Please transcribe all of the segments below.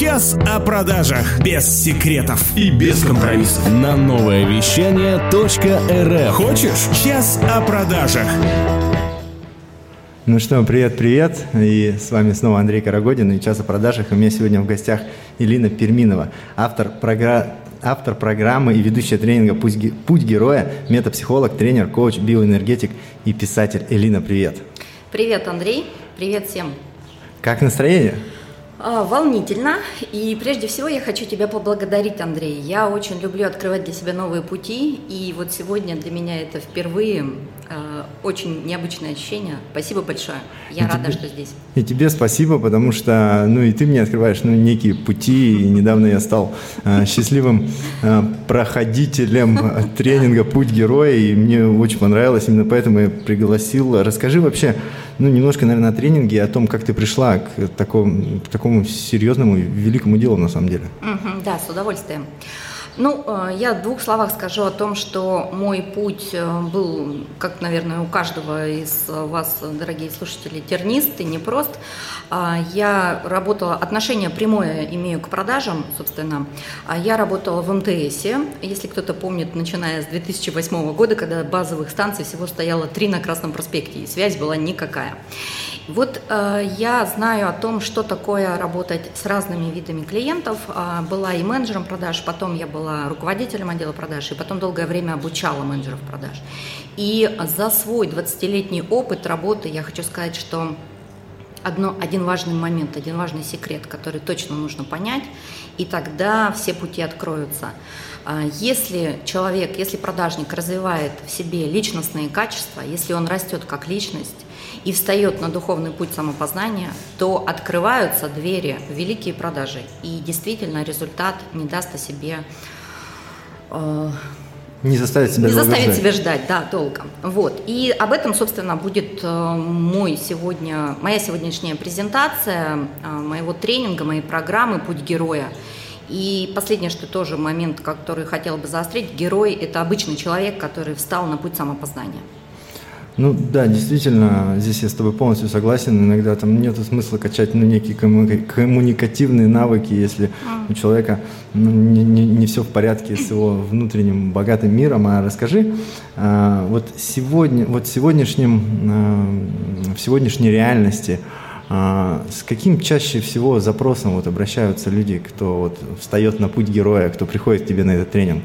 Час о продажах без секретов и без компромиссов. на новое вещание .рф. Хочешь? Час о продажах. Ну что, привет-привет. И с вами снова Андрей Карагодин и «Час о продажах». И у меня сегодня в гостях Елена Перминова, автор, програ... автор программы и ведущая тренинга «Путь, ге- «Путь героя», метапсихолог, тренер, коуч, биоэнергетик и писатель. Элина, привет. Привет, Андрей. Привет всем. Как настроение? А, волнительно. И прежде всего я хочу тебя поблагодарить, Андрей. Я очень люблю открывать для себя новые пути. И вот сегодня для меня это впервые очень необычное ощущение. Спасибо большое. Я И рада, тебе- что здесь. И тебе спасибо, потому что, ну, и ты мне открываешь, ну, некие пути. И недавно я стал э, счастливым э, проходителем э, тренинга «Путь героя», и мне очень понравилось, именно поэтому я пригласил. Расскажи вообще, ну, немножко, наверное, о тренинге, о том, как ты пришла к такому, к такому серьезному великому делу, на самом деле. Да, с удовольствием. Ну, э, я в двух словах скажу о том, что мой путь э, был, как, наверное, у каждого из вас, дорогие слушатели, тернист и непрост. А, Я работала, отношение прямое имею к продажам, собственно. А Я работала в МТСе, если кто-то помнит, начиная с 2008 года, когда базовых станций всего стояло три на Красном проспекте, и связь была никакая. Вот э, я знаю о том, что такое работать с разными видами клиентов. А, была и менеджером продаж, потом я была руководителем отдела продаж, и потом долгое время обучала менеджеров продаж. И за свой 20-летний опыт работы я хочу сказать, что одно, один важный момент, один важный секрет, который точно нужно понять, и тогда все пути откроются. А, Если человек, если продажник развивает в себе личностные качества, если он растет как личность и встает на духовный путь самопознания, то открываются двери в великие продажи, и действительно результат не даст о себе э, Не заставить себя не заставит ждать. себя ждать, да, долго. Вот. И об этом, собственно, будет э, мой сегодня, моя сегодняшняя презентация э, моего тренинга, моей программы «Путь героя». И последнее, что тоже момент, который хотела бы заострить, герой – это обычный человек, который встал на путь самопознания. Ну да, действительно, здесь я с тобой полностью согласен. Иногда там нет смысла качать ну, некие комму- коммуникативные навыки, если у человека ну, не, все в порядке с его внутренним богатым миром. А расскажи, а, вот сегодня, вот сегодняшнем, а, в сегодняшней реальности, а, с каким чаще всего запросом вот обращаются люди, кто вот встает на путь героя, кто приходит к тебе на этот тренинг?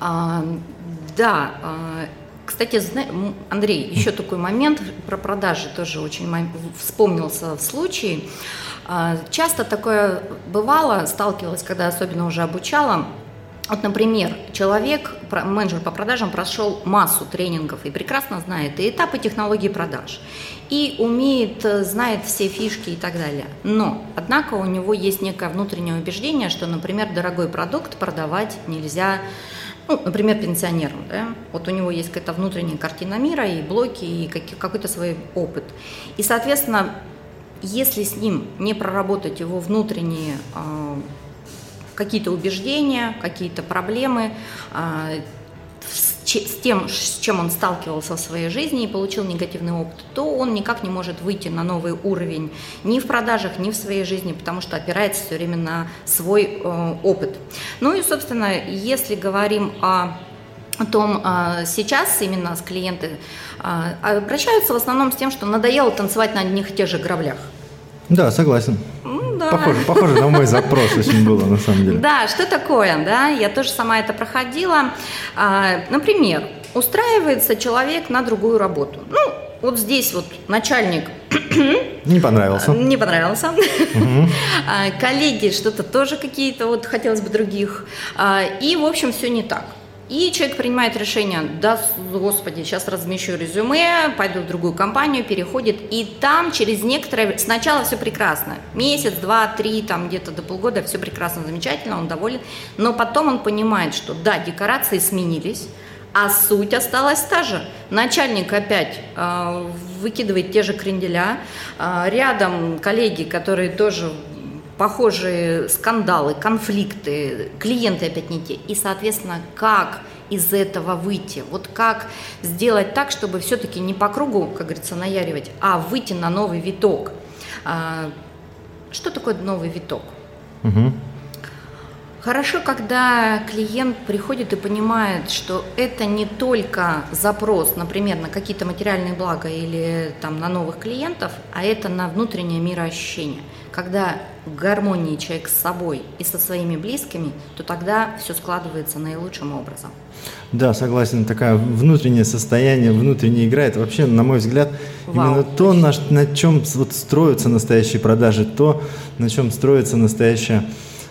А, да, а, кстати, Андрей, еще такой момент про продажи тоже очень вспомнился в случае. А, Часто такое бывало, сталкивалась, когда особенно уже обучала. Вот, например, человек, менеджер по продажам, прошел массу тренингов и прекрасно знает и этапы технологии продаж, и умеет, э, знает все фишки и так далее. Но, однако, у него есть некое внутреннее убеждение, что, например, дорогой продукт продавать нельзя ну, например, пенсионерам, да, вот у него есть какая-то внутренняя картина мира и блоки, и какой-то свой опыт. И, соответственно, если с ним не проработать его внутренние а, какие-то убеждения, какие-то проблемы, а, с, тем, с чем он сталкивался в своей жизни и получил негативный опыт, то он никак не может выйти на новый уровень ни в продажах, ни в своей жизни, потому что опирается все время на свой э, опыт. Ну и, собственно, если говорим о о том, а, сейчас именно с клиенты а, обращаются в основном с тем, что надоело танцевать на одних и тех же граблях. Да, согласен. М, да. Похоже, похоже на мой запрос очень было, на самом деле. Да, что такое, да, я тоже сама это проходила. А, Например, устраивается человек на другую работу. Ну, вот здесь вот начальник Не понравился. не понравился. А, Коллеги что-то тоже какие-то, вот хотелось бы других. А, И, в общем, все не так. И человек принимает решение, да, господи, сейчас размещу резюме, пойду в другую компанию, переходит, и там через некоторое, сначала все прекрасно, месяц, два, три, там где-то до полгода, все прекрасно, замечательно, он доволен, но потом он понимает, что да, декорации сменились, а суть осталась та же. Начальник опять э, выкидывает те же кренделя, э, рядом коллеги, которые тоже похожие скандалы, конфликты, клиенты опять не те. И, соответственно, как из этого выйти? Вот как сделать так, чтобы все-таки не по кругу, как говорится, наяривать, а выйти на новый виток? А, Что такое новый виток? Угу. Хорошо, когда клиент приходит и понимает, что это не только запрос, например, на какие-то материальные блага или там, на новых клиентов, а это на внутреннее мироощущение. Когда в гармонии человек с собой и со своими близкими, то тогда все складывается наилучшим образом. Да, согласен. Такое внутреннее состояние, внутренняя игра, это вообще, на мой взгляд, Вау, именно то, на, на чем вот строятся настоящие продажи, то, на чем строится настоящая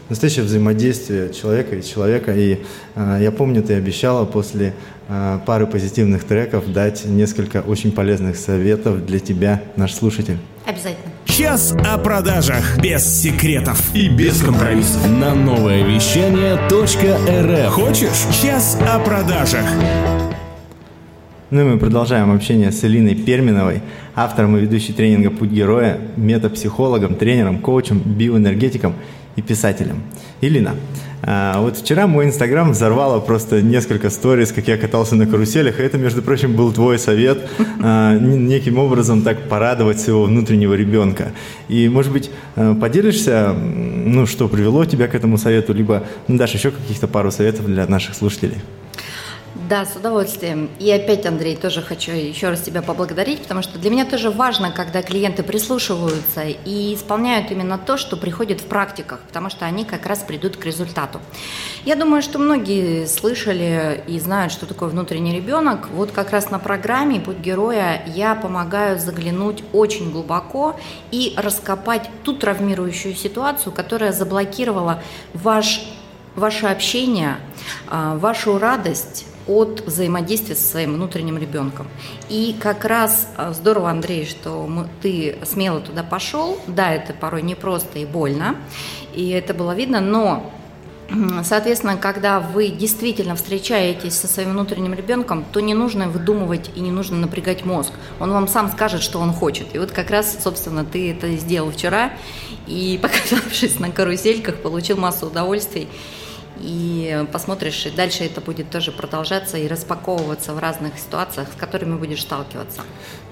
настоящее взаимодействие человека и человека. И э, я помню, ты обещала после э, пары позитивных треков дать несколько очень полезных советов для тебя, наш слушатель. Обязательно. Час о продажах без секретов и без компромиссов на новое вещание .рф. Хочешь? Час о продажах. Ну и мы продолжаем общение с Элиной Перминовой, автором и ведущей тренинга «Путь героя», метапсихологом, тренером, коучем, биоэнергетиком и писателем. Илина, а, вот вчера мой инстаграм взорвало просто несколько сториз, как я катался на каруселях, и это, между прочим, был твой совет а, неким образом так порадовать своего внутреннего ребенка. И, может быть, а, поделишься, ну, что привело тебя к этому совету, либо ну, дашь еще каких-то пару советов для наших слушателей? Да, с удовольствием. И опять, Андрей, тоже хочу еще раз тебя поблагодарить, потому что для меня тоже важно, когда клиенты прислушиваются и исполняют именно то, что приходит в практиках, потому что они как раз придут к результату. Я думаю, что многие слышали и знают, что такое внутренний ребенок. Вот как раз на программе «Путь героя» я помогаю заглянуть очень глубоко и раскопать ту травмирующую ситуацию, которая заблокировала ваш, ваше общение, а, вашу радость, от взаимодействия со своим внутренним ребенком. И как раз а, здорово, Андрей, что мы, ты смело туда пошел. Да, это порой непросто и больно, и это было видно, но Соответственно, когда вы действительно встречаетесь со своим внутренним ребенком, то не нужно выдумывать и не нужно напрягать мозг. Он вам сам скажет, что он хочет. И вот как раз, собственно, ты это сделал вчера, и покатавшись на карусельках, получил массу удовольствий и посмотришь, и дальше это будет тоже продолжаться и распаковываться в разных ситуациях, с которыми будешь сталкиваться.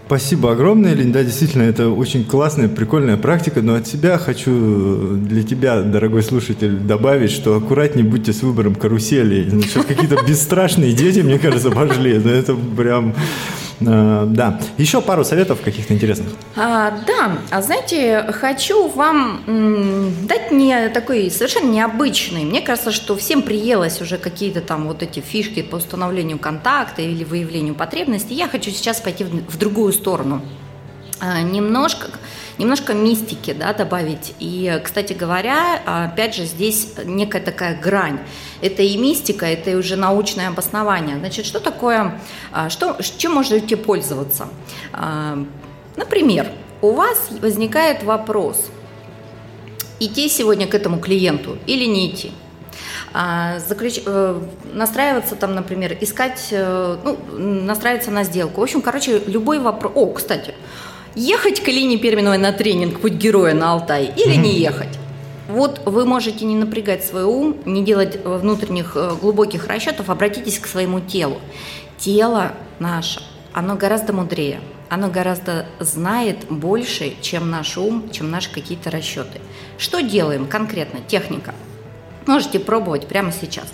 Спасибо огромное, Лень. Да, действительно, это очень классная, прикольная практика, но от себя хочу для тебя, дорогой слушатель, добавить, что аккуратнее будьте с выбором карусели. Значит, какие-то бесстрашные дети, мне кажется, пошли. Это прям да. Еще пару советов каких-то интересных. А, да. А знаете, хочу вам дать не такой совершенно необычный. Мне кажется, что всем приелось уже какие-то там вот эти фишки по установлению контакта или выявлению потребностей. Я хочу сейчас пойти в, в другую сторону. А, немножко немножко мистики да, добавить. И, кстати говоря, опять же, здесь некая такая грань. Это и мистика, это и уже научное обоснование. Значит, что такое, а, что, чем можете пользоваться? А, например, у вас возникает вопрос, идти сегодня к этому клиенту или не идти? А, заключ... Э, настраиваться там, например, искать, э, ну, настраиваться на сделку. В общем, короче, любой вопрос. О, кстати, ехать к Алине Перминовой на тренинг «Путь героя» на Алтай или не ехать? Вот вы можете не напрягать свой ум, не делать внутренних э, глубоких расчетов, обратитесь к своему телу. Тело наше, оно гораздо мудрее, оно гораздо знает больше, чем наш ум, чем наши какие-то расчеты. Что делаем конкретно? Техника. Можете пробовать прямо сейчас.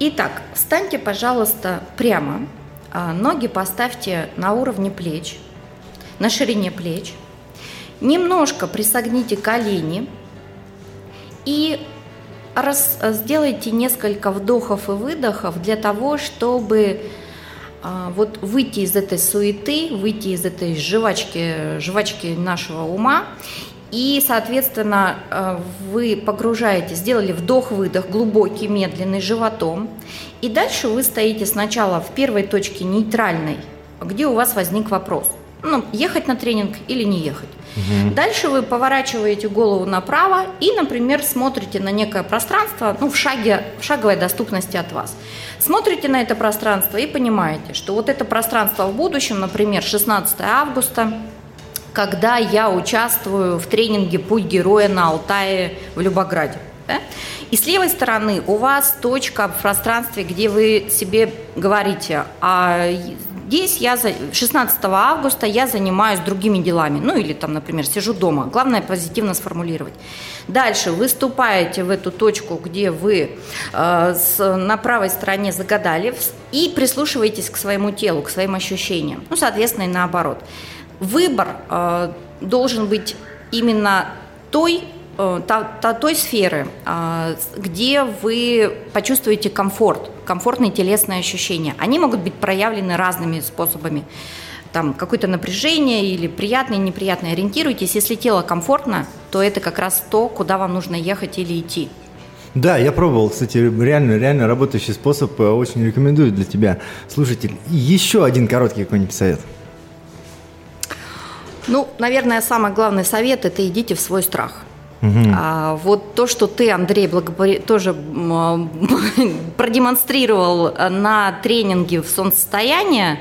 Итак, встаньте, пожалуйста, прямо, а, ноги поставьте на уровне плеч, на ширине плеч. Немножко присогните колени и раз, сделайте несколько вдохов и выдохов для того, чтобы а, вот выйти из этой суеты, выйти из этой жвачки, жвачки нашего ума и, соответственно, а, вы погружаете, сделали вдох-выдох глубокий, медленный, животом. И дальше вы стоите сначала в первой точке нейтральной, где у вас возник вопрос ну, ехать на тренинг или не ехать. Угу. Дальше вы поворачиваете голову направо и, например, смотрите на некое пространство, ну, в шаге, в шаговой доступности от вас. Смотрите на это пространство и понимаете, что вот это пространство в будущем, например, 16 августа, когда я участвую в тренинге «Путь героя» на Алтае в Любограде. Да? И с левой стороны у вас точка в пространстве, где вы себе говорите, а здесь я 16 августа я занимаюсь другими делами, ну или там, например, сижу дома. Главное позитивно сформулировать. Дальше выступаете в эту точку, где вы э, с, на правой стороне загадали, и прислушиваетесь к своему телу, к своим ощущениям. Ну, соответственно, и наоборот. Выбор э, должен быть именно той той сферы, а, где вы почувствуете комфорт, комфортные телесные ощущения. Они могут быть проявлены разными способами. Там какое-то напряжение или приятное, неприятное. Ориентируйтесь, если тело комфортно, то это как раз то, куда вам нужно ехать или идти. Да, я пробовал, кстати, реально, реально работающий способ, э, очень рекомендую для тебя. Слушайте, еще один короткий какой-нибудь совет. Ну, наверное, самый главный совет – это идите в свой страх. Угу. А, вот то, что ты, Андрей, благопри... тоже продемонстрировал на тренинге в солнцестояние,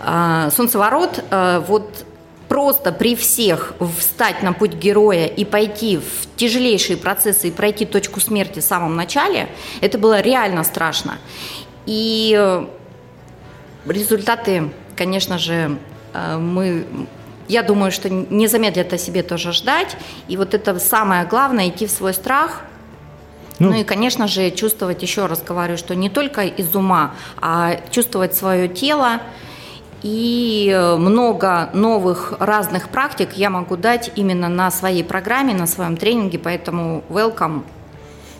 а, солнцеворот, а, вот просто при всех встать на путь героя и пойти в тяжелейшие процессы и пройти точку смерти в самом начале, это было реально страшно. И э, результаты, конечно же, э, мы я думаю, что не замедлят о себе тоже ждать. И вот это самое главное, идти в свой страх, ну, ну и, конечно же, чувствовать, еще раз говорю, что не только из ума, а чувствовать свое тело. И много новых разных практик я могу дать именно на своей программе, на своем тренинге, поэтому welcome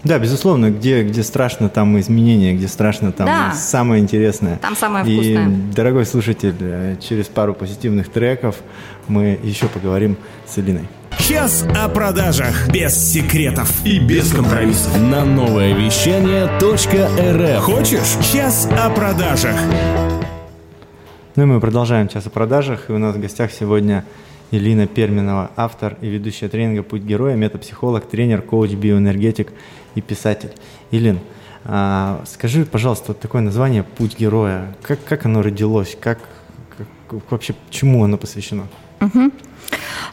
да, безусловно, где, где страшно, там изменения, где страшно, там да. самое интересное. Там самое вкусное. И, дорогой слушатель, э, через пару позитивных треков мы еще поговорим с Элиной. Час о продажах без секретов и без компромиссов на новое вещание .рф. Хочешь? Час о продажах. Ну и мы продолжаем час о продажах. И у нас в гостях сегодня Елена Перминова, автор и ведущая тренинга «Путь героя», метапсихолог, тренер, коуч, биоэнергетик и писатель. Елен, а, скажи, пожалуйста, вот такое название «Путь героя». Как, как оно родилось? Как, как, вообще чему оно посвящено? Угу.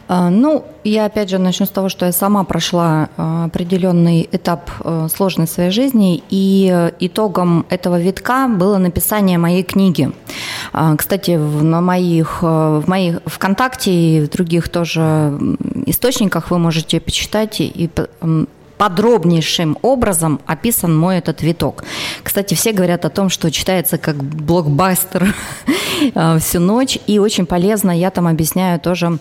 Ну, я опять же начну с того, что я сама прошла а, определенный этап а, сложной своей жизни, и итогом этого витка было написание моей книги. Кстати, на моих, в моих ВКонтакте и в других тоже источниках вы можете почитать и подробнейшим образом описан мой этот виток. Кстати, все говорят о том, что читается как блокбастер всю ночь, и очень полезно, я там объясняю тоже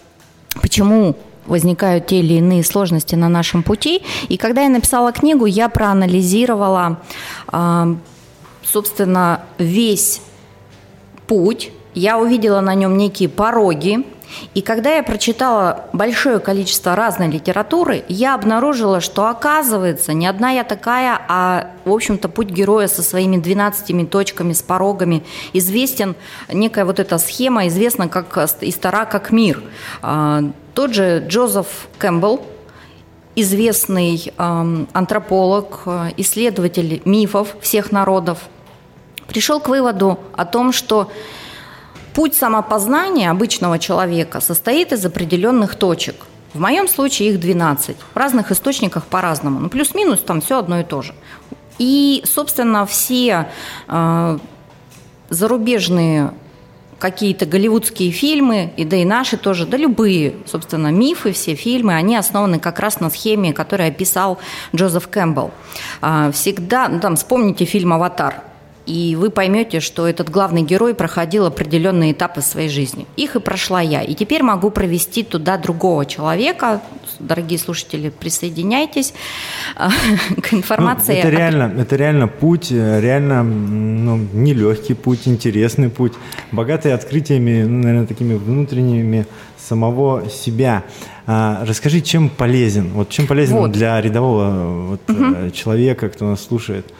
почему возникают те или иные сложности на нашем пути. И когда я написала книгу, я проанализировала, а, собственно, весь путь. Я увидела на нем некие пороги, и когда я прочитала большое количество разной литературы, я обнаружила, что оказывается не одна я такая, а, в общем-то, путь героя со своими 12 точками, с порогами известен, некая вот эта схема известна как и стара как мир. А, тот же Джозеф Кэмпбелл, известный антрополог, исследователь мифов всех народов, пришел к выводу о том, что Путь самопознания обычного человека состоит из определенных точек. В моем случае их 12. В разных источниках по-разному. Ну, плюс-минус там все одно и то же. И, собственно, все э, зарубежные какие-то голливудские фильмы, и да и наши тоже, да любые, собственно, мифы, все фильмы, они основаны как раз на схеме, которую описал Джозеф Кэмпбелл. А, всегда, ну, там, вспомните фильм «Аватар», и вы поймете, что этот главный герой проходил определенные этапы своей жизни. Их и прошла я. И теперь могу провести туда другого человека. Дорогие слушатели, присоединяйтесь к информации. Ну, это, реально, это реально путь, э, реально ну, нелегкий путь, интересный путь, богатый открытиями, ну, наверное, такими внутренними самого себя. А, расскажи, чем полезен, вот чем полезен вот. для рядового вот, угу. человека, кто нас слушает?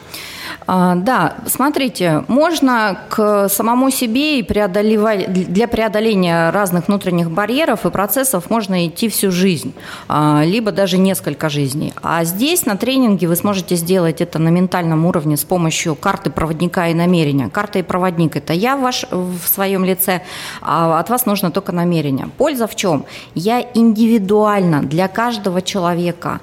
А, да, смотрите, можно к самому себе и преодолевать, для преодоления разных внутренних барьеров и процессов можно идти всю жизнь, а, либо даже несколько жизней. А здесь на тренинге вы сможете сделать это на ментальном уровне с помощью карты проводника и намерения. Карта и проводник – это я ваш, в своем лице, а от вас нужно только намерение. Польза в чем? Я индивидуально для каждого человека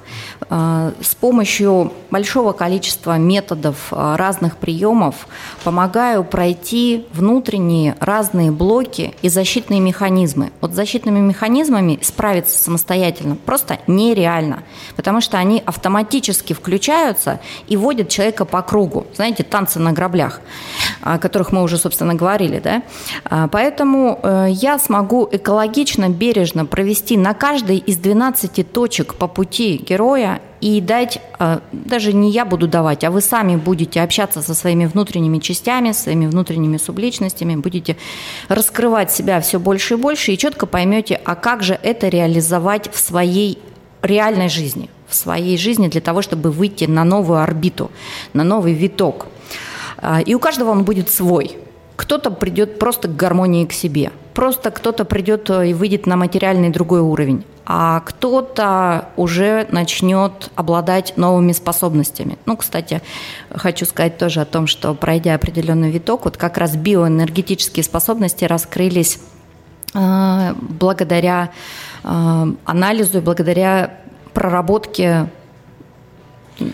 а, с помощью большого количества методов разных приемов помогаю пройти внутренние разные блоки и защитные механизмы. Вот защитными механизмами справиться самостоятельно просто нереально, потому что они автоматически включаются и вводят человека по кругу. Знаете, танцы на граблях, о которых мы уже, собственно, говорили. Да? А, поэтому э, я смогу экологично, бережно провести на каждой из 12 точек по пути героя и дать, э, даже не я буду давать, а вы сами будете общаться со своими внутренними частями, своими внутренними субличностями, будете раскрывать себя все больше и больше, и четко поймете, а как же это реализовать в своей реальной жизни, в своей жизни для того, чтобы выйти на новую орбиту, на новый виток. А, и у каждого он будет свой. Кто-то придет просто к гармонии к себе, просто кто-то придет и выйдет на материальный другой уровень, а кто-то уже начнет обладать новыми способностями. Ну, кстати, хочу сказать тоже о том, что пройдя определенный виток, вот как раз биоэнергетические способности раскрылись э, благодаря э, анализу и благодаря проработке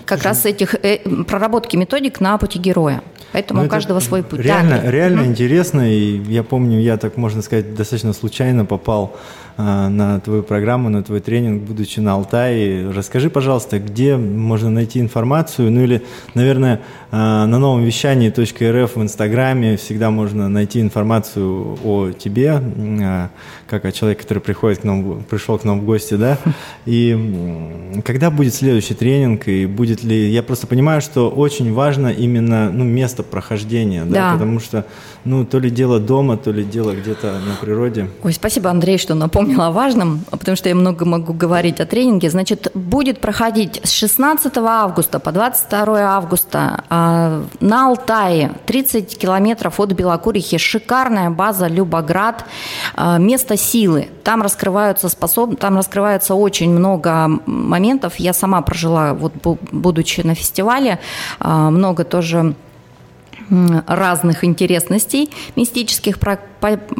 как раз этих э, проработки методик на пути героя. Поэтому ну, у каждого свой путь. Реально, да, реально mm-hmm. интересно. И я помню, я так, можно сказать, достаточно случайно попал а, на твою программу, на твой тренинг, будучи на Алтае. Расскажи, пожалуйста, где можно найти информацию, ну или, наверное, а, на новом вещании .рф в Инстаграме всегда можно найти информацию о тебе, а, как о человеке, который приходит к нам, пришел к нам в гости, да? И когда будет следующий тренинг, и будет ли... Я просто понимаю, что очень важно именно ну, место прохождения, да, да. потому что ну, то ли дело дома, то ли дело где-то на природе. Ой, спасибо, Андрей, что напомнил о важном, потому что я много могу говорить о тренинге. Значит, будет проходить с 16 августа по 22 августа э, на Алтае, 30 километров от Белокурихи, шикарная база Любоград, э, место силы. Там раскрываются способ... там раскрывается очень много моментов. Я сама прожила, вот будучи на фестивале, э, много тоже разных интересностей мистических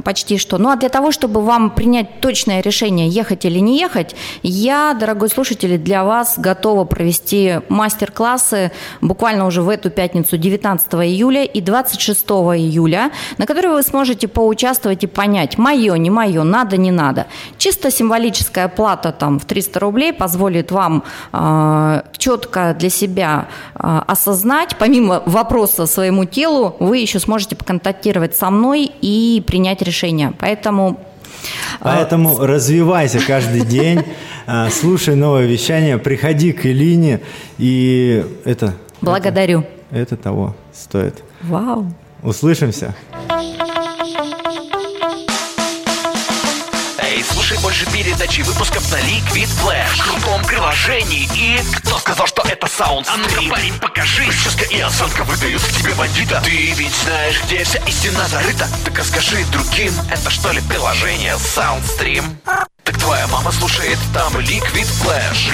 почти что. Ну а для того, чтобы вам принять точное решение, ехать или не ехать, я, дорогой слушатель, для вас готова провести мастер-классы буквально уже в эту пятницу 19 июля и 26 июля, на которые вы сможете поучаствовать и понять, мое, не мое, надо, не надо. Чисто символическая плата там в 300 рублей позволит вам э, а, четко для себя э, осознать, помимо вопроса своему телу, вы еще сможете поконтактировать со мной и принять решение. Поэтому а, Поэтому э, развивайся каждый день, а, слушай новое вещание, приходи к Элине, и это... Благодарю. Это, это того стоит. Вау. Услышимся. Больше передачи выпусков на Liquid Flash В крутом приложении и... Кто сказал, что это саунд А ну парень, покажи. Прическа и осанка выдают тебе бандита. Ты ведь знаешь, где вся истина зарыта. Так расскажи другим, это что ли приложение Soundstream? Так твоя мама слушает там Liquid Flash